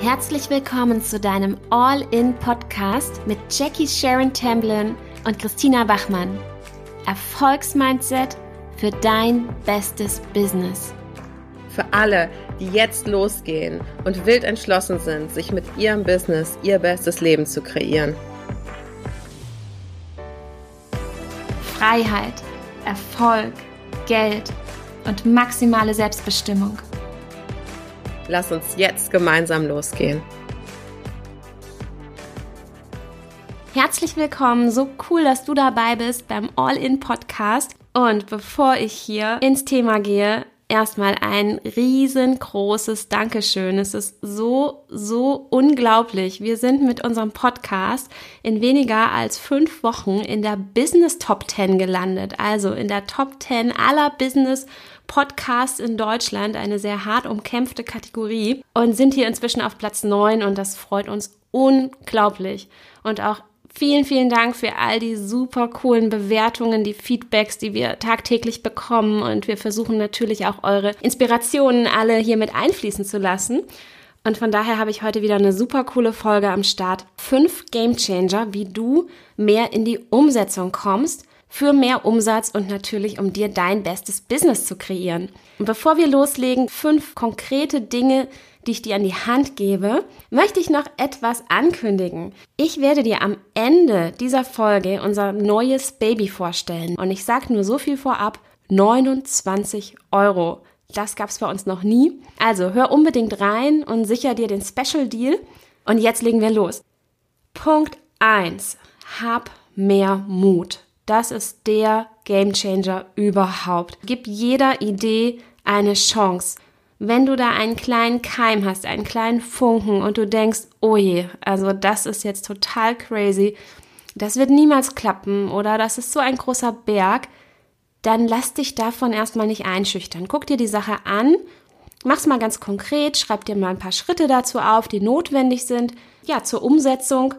Herzlich willkommen zu deinem All-In-Podcast mit Jackie Sharon Tamblin und Christina Bachmann. Erfolgsmindset für dein bestes Business. Für alle, die jetzt losgehen und wild entschlossen sind, sich mit ihrem Business ihr bestes Leben zu kreieren. Freiheit, Erfolg, Geld und maximale Selbstbestimmung. Lass uns jetzt gemeinsam losgehen. Herzlich willkommen, so cool, dass du dabei bist beim All-In Podcast. Und bevor ich hier ins Thema gehe, erstmal ein riesengroßes Dankeschön. Es ist so, so unglaublich. Wir sind mit unserem Podcast in weniger als fünf Wochen in der Business Top 10 gelandet. Also in der Top 10 aller Business Podcasts in Deutschland, eine sehr hart umkämpfte Kategorie und sind hier inzwischen auf Platz 9 und das freut uns unglaublich. Und auch Vielen, vielen Dank für all die super coolen Bewertungen, die Feedbacks, die wir tagtäglich bekommen. Und wir versuchen natürlich auch eure Inspirationen alle hier mit einfließen zu lassen. Und von daher habe ich heute wieder eine super coole Folge am Start. Fünf Game Changer, wie du mehr in die Umsetzung kommst für mehr Umsatz und natürlich um dir dein bestes Business zu kreieren. Und bevor wir loslegen, fünf konkrete Dinge, die ich dir an die Hand gebe, möchte ich noch etwas ankündigen. Ich werde dir am Ende dieser Folge unser neues Baby vorstellen. Und ich sage nur so viel vorab, 29 Euro. Das gab es bei uns noch nie. Also hör unbedingt rein und sicher dir den Special Deal. Und jetzt legen wir los. Punkt 1. Hab mehr Mut. Das ist der Game Changer überhaupt. Gib jeder Idee eine Chance wenn du da einen kleinen Keim hast, einen kleinen Funken und du denkst, oh je, also das ist jetzt total crazy, das wird niemals klappen oder das ist so ein großer Berg, dann lass dich davon erstmal nicht einschüchtern. Guck dir die Sache an, mach's mal ganz konkret, schreib dir mal ein paar Schritte dazu auf, die notwendig sind, ja, zur Umsetzung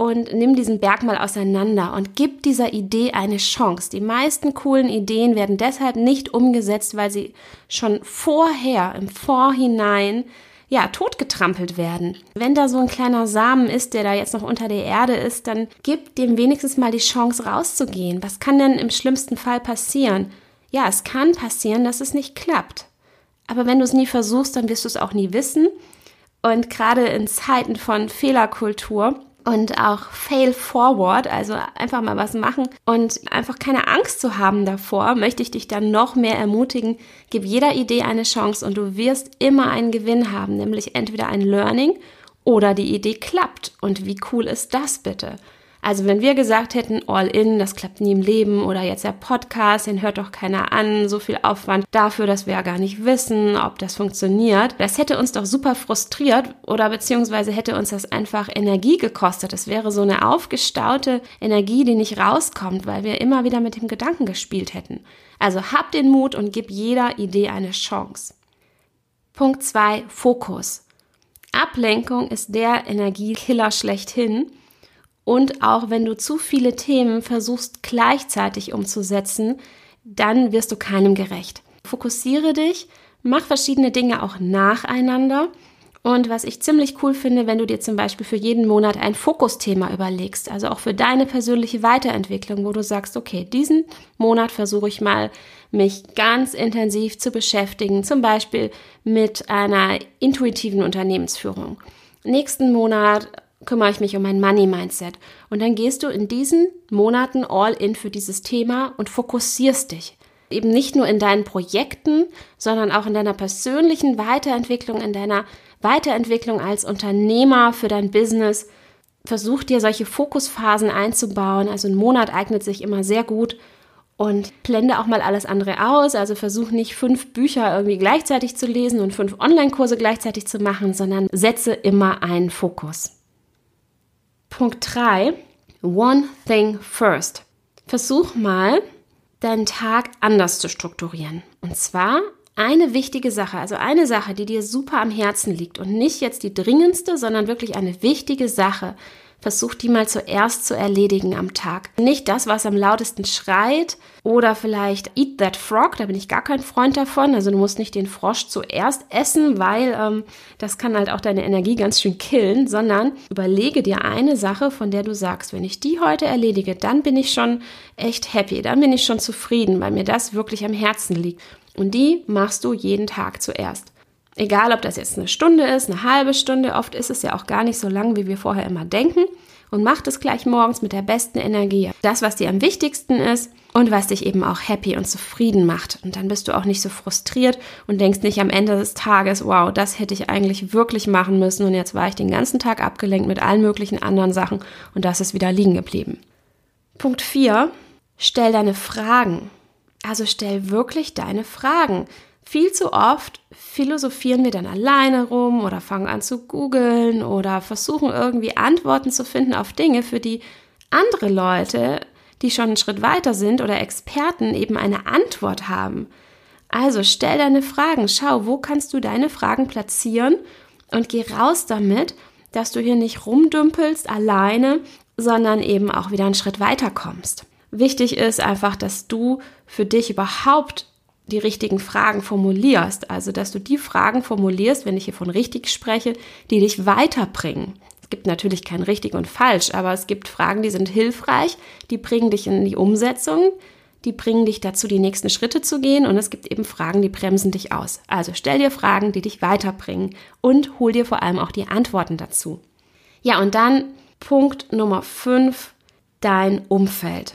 und nimm diesen Berg mal auseinander und gib dieser Idee eine Chance. Die meisten coolen Ideen werden deshalb nicht umgesetzt, weil sie schon vorher, im Vorhinein, ja, totgetrampelt werden. Wenn da so ein kleiner Samen ist, der da jetzt noch unter der Erde ist, dann gib dem wenigstens mal die Chance rauszugehen. Was kann denn im schlimmsten Fall passieren? Ja, es kann passieren, dass es nicht klappt. Aber wenn du es nie versuchst, dann wirst du es auch nie wissen. Und gerade in Zeiten von Fehlerkultur, und auch fail forward, also einfach mal was machen und einfach keine Angst zu haben davor, möchte ich dich dann noch mehr ermutigen, gib jeder Idee eine Chance und du wirst immer einen Gewinn haben, nämlich entweder ein Learning oder die Idee klappt. Und wie cool ist das bitte? Also wenn wir gesagt hätten, all in, das klappt nie im Leben oder jetzt der Podcast, den hört doch keiner an, so viel Aufwand dafür, dass wir ja gar nicht wissen, ob das funktioniert, das hätte uns doch super frustriert oder beziehungsweise hätte uns das einfach Energie gekostet. Es wäre so eine aufgestaute Energie, die nicht rauskommt, weil wir immer wieder mit dem Gedanken gespielt hätten. Also hab den Mut und gib jeder Idee eine Chance. Punkt zwei: Fokus. Ablenkung ist der Energiekiller schlechthin und auch wenn du zu viele Themen versuchst gleichzeitig umzusetzen, dann wirst du keinem gerecht. Fokussiere dich, mach verschiedene Dinge auch nacheinander. Und was ich ziemlich cool finde, wenn du dir zum Beispiel für jeden Monat ein Fokusthema überlegst, also auch für deine persönliche Weiterentwicklung, wo du sagst, okay, diesen Monat versuche ich mal, mich ganz intensiv zu beschäftigen, zum Beispiel mit einer intuitiven Unternehmensführung. Nächsten Monat kümmere ich mich um mein Money Mindset. Und dann gehst du in diesen Monaten all in für dieses Thema und fokussierst dich. Eben nicht nur in deinen Projekten, sondern auch in deiner persönlichen Weiterentwicklung, in deiner Weiterentwicklung als Unternehmer für dein Business. Versuch dir solche Fokusphasen einzubauen. Also ein Monat eignet sich immer sehr gut und blende auch mal alles andere aus. Also versuch nicht fünf Bücher irgendwie gleichzeitig zu lesen und fünf Online-Kurse gleichzeitig zu machen, sondern setze immer einen Fokus. Punkt 3. One thing first. Versuch mal, deinen Tag anders zu strukturieren. Und zwar eine wichtige Sache, also eine Sache, die dir super am Herzen liegt und nicht jetzt die dringendste, sondern wirklich eine wichtige Sache. Versuch die mal zuerst zu erledigen am Tag. Nicht das, was am lautesten schreit oder vielleicht Eat That Frog, da bin ich gar kein Freund davon. Also du musst nicht den Frosch zuerst essen, weil ähm, das kann halt auch deine Energie ganz schön killen, sondern überlege dir eine Sache, von der du sagst, wenn ich die heute erledige, dann bin ich schon echt happy, dann bin ich schon zufrieden, weil mir das wirklich am Herzen liegt. Und die machst du jeden Tag zuerst. Egal, ob das jetzt eine Stunde ist, eine halbe Stunde, oft ist es ja auch gar nicht so lang, wie wir vorher immer denken. Und mach es gleich morgens mit der besten Energie. Das, was dir am wichtigsten ist und was dich eben auch happy und zufrieden macht. Und dann bist du auch nicht so frustriert und denkst nicht am Ende des Tages, wow, das hätte ich eigentlich wirklich machen müssen und jetzt war ich den ganzen Tag abgelenkt mit allen möglichen anderen Sachen und das ist wieder liegen geblieben. Punkt 4. Stell deine Fragen. Also stell wirklich deine Fragen. Viel zu oft philosophieren wir dann alleine rum oder fangen an zu googeln oder versuchen irgendwie Antworten zu finden auf Dinge, für die andere Leute, die schon einen Schritt weiter sind oder Experten eben eine Antwort haben. Also stell deine Fragen, schau, wo kannst du deine Fragen platzieren und geh raus damit, dass du hier nicht rumdümpelst alleine, sondern eben auch wieder einen Schritt weiter kommst. Wichtig ist einfach, dass du für dich überhaupt die richtigen Fragen formulierst. Also, dass du die Fragen formulierst, wenn ich hier von richtig spreche, die dich weiterbringen. Es gibt natürlich kein richtig und falsch, aber es gibt Fragen, die sind hilfreich, die bringen dich in die Umsetzung, die bringen dich dazu, die nächsten Schritte zu gehen und es gibt eben Fragen, die bremsen dich aus. Also stell dir Fragen, die dich weiterbringen und hol dir vor allem auch die Antworten dazu. Ja, und dann Punkt Nummer 5, dein Umfeld.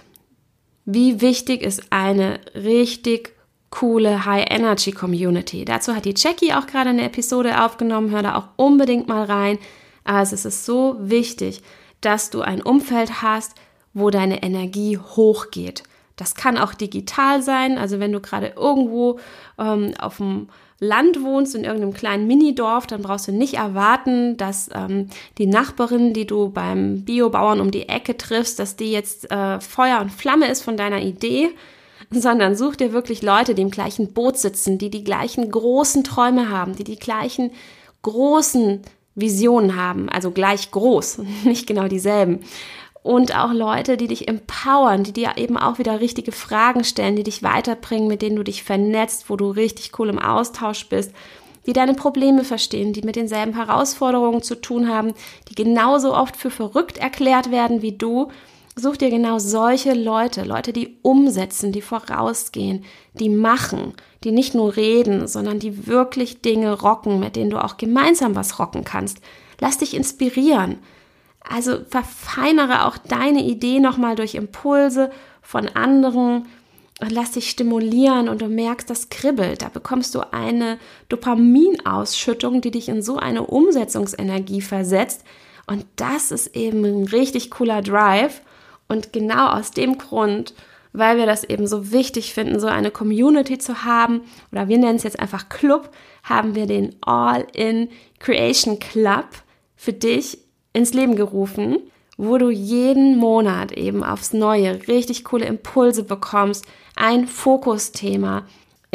Wie wichtig ist eine richtig coole High-Energy-Community. Dazu hat die Jackie auch gerade eine Episode aufgenommen. Hör da auch unbedingt mal rein. Aber es ist so wichtig, dass du ein Umfeld hast, wo deine Energie hochgeht. Das kann auch digital sein. Also wenn du gerade irgendwo ähm, auf dem Land wohnst, in irgendeinem kleinen Minidorf, dann brauchst du nicht erwarten, dass ähm, die Nachbarin, die du beim Biobauern um die Ecke triffst, dass die jetzt äh, Feuer und Flamme ist von deiner Idee, sondern such dir wirklich Leute, die im gleichen Boot sitzen, die die gleichen großen Träume haben, die die gleichen großen Visionen haben, also gleich groß, nicht genau dieselben. Und auch Leute, die dich empowern, die dir eben auch wieder richtige Fragen stellen, die dich weiterbringen, mit denen du dich vernetzt, wo du richtig cool im Austausch bist, die deine Probleme verstehen, die mit denselben Herausforderungen zu tun haben, die genauso oft für verrückt erklärt werden wie du Such dir genau solche Leute, Leute, die umsetzen, die vorausgehen, die machen, die nicht nur reden, sondern die wirklich Dinge rocken, mit denen du auch gemeinsam was rocken kannst. Lass dich inspirieren. Also verfeinere auch deine Idee nochmal durch Impulse von anderen und lass dich stimulieren und du merkst, das kribbelt. Da bekommst du eine Dopaminausschüttung, die dich in so eine Umsetzungsenergie versetzt. Und das ist eben ein richtig cooler Drive. Und genau aus dem Grund, weil wir das eben so wichtig finden, so eine Community zu haben, oder wir nennen es jetzt einfach Club, haben wir den All-in Creation Club für dich ins Leben gerufen, wo du jeden Monat eben aufs Neue richtig coole Impulse bekommst, ein Fokusthema,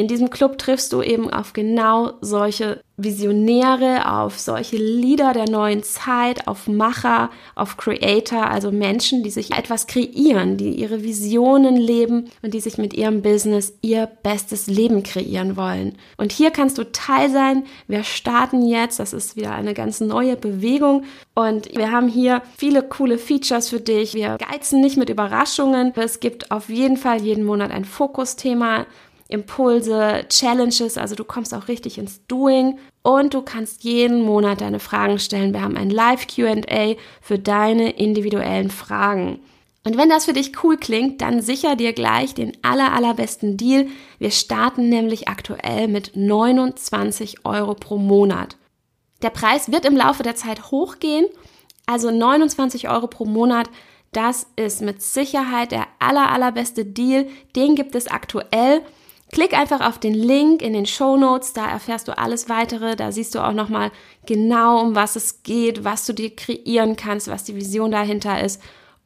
in diesem Club triffst du eben auf genau solche Visionäre, auf solche Leader der neuen Zeit, auf Macher, auf Creator, also Menschen, die sich etwas kreieren, die ihre Visionen leben und die sich mit ihrem Business ihr bestes Leben kreieren wollen. Und hier kannst du Teil sein. Wir starten jetzt, das ist wieder eine ganz neue Bewegung und wir haben hier viele coole Features für dich. Wir geizen nicht mit Überraschungen. Es gibt auf jeden Fall jeden Monat ein Fokusthema Impulse, Challenges, also du kommst auch richtig ins Doing und du kannst jeden Monat deine Fragen stellen. Wir haben ein Live QA für deine individuellen Fragen. Und wenn das für dich cool klingt, dann sicher dir gleich den aller, allerbesten Deal. Wir starten nämlich aktuell mit 29 Euro pro Monat. Der Preis wird im Laufe der Zeit hochgehen. Also 29 Euro pro Monat, das ist mit Sicherheit der aller, allerbeste Deal. Den gibt es aktuell. Klick einfach auf den Link in den Show Notes, da erfährst du alles weitere, da siehst du auch nochmal genau, um was es geht, was du dir kreieren kannst, was die Vision dahinter ist.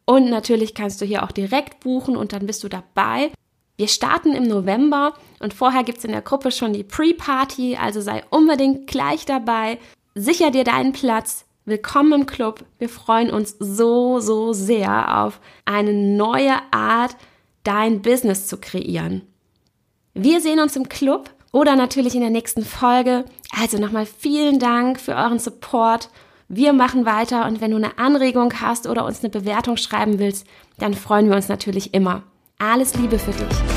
Und natürlich kannst du hier auch direkt buchen und dann bist du dabei. Wir starten im November und vorher gibt's in der Gruppe schon die Pre-Party, also sei unbedingt gleich dabei. Sicher dir deinen Platz, Willkommen im Club. Wir freuen uns so, so sehr auf eine neue Art, dein Business zu kreieren. Wir sehen uns im Club oder natürlich in der nächsten Folge. Also nochmal vielen Dank für euren Support. Wir machen weiter und wenn du eine Anregung hast oder uns eine Bewertung schreiben willst, dann freuen wir uns natürlich immer. Alles Liebe für dich.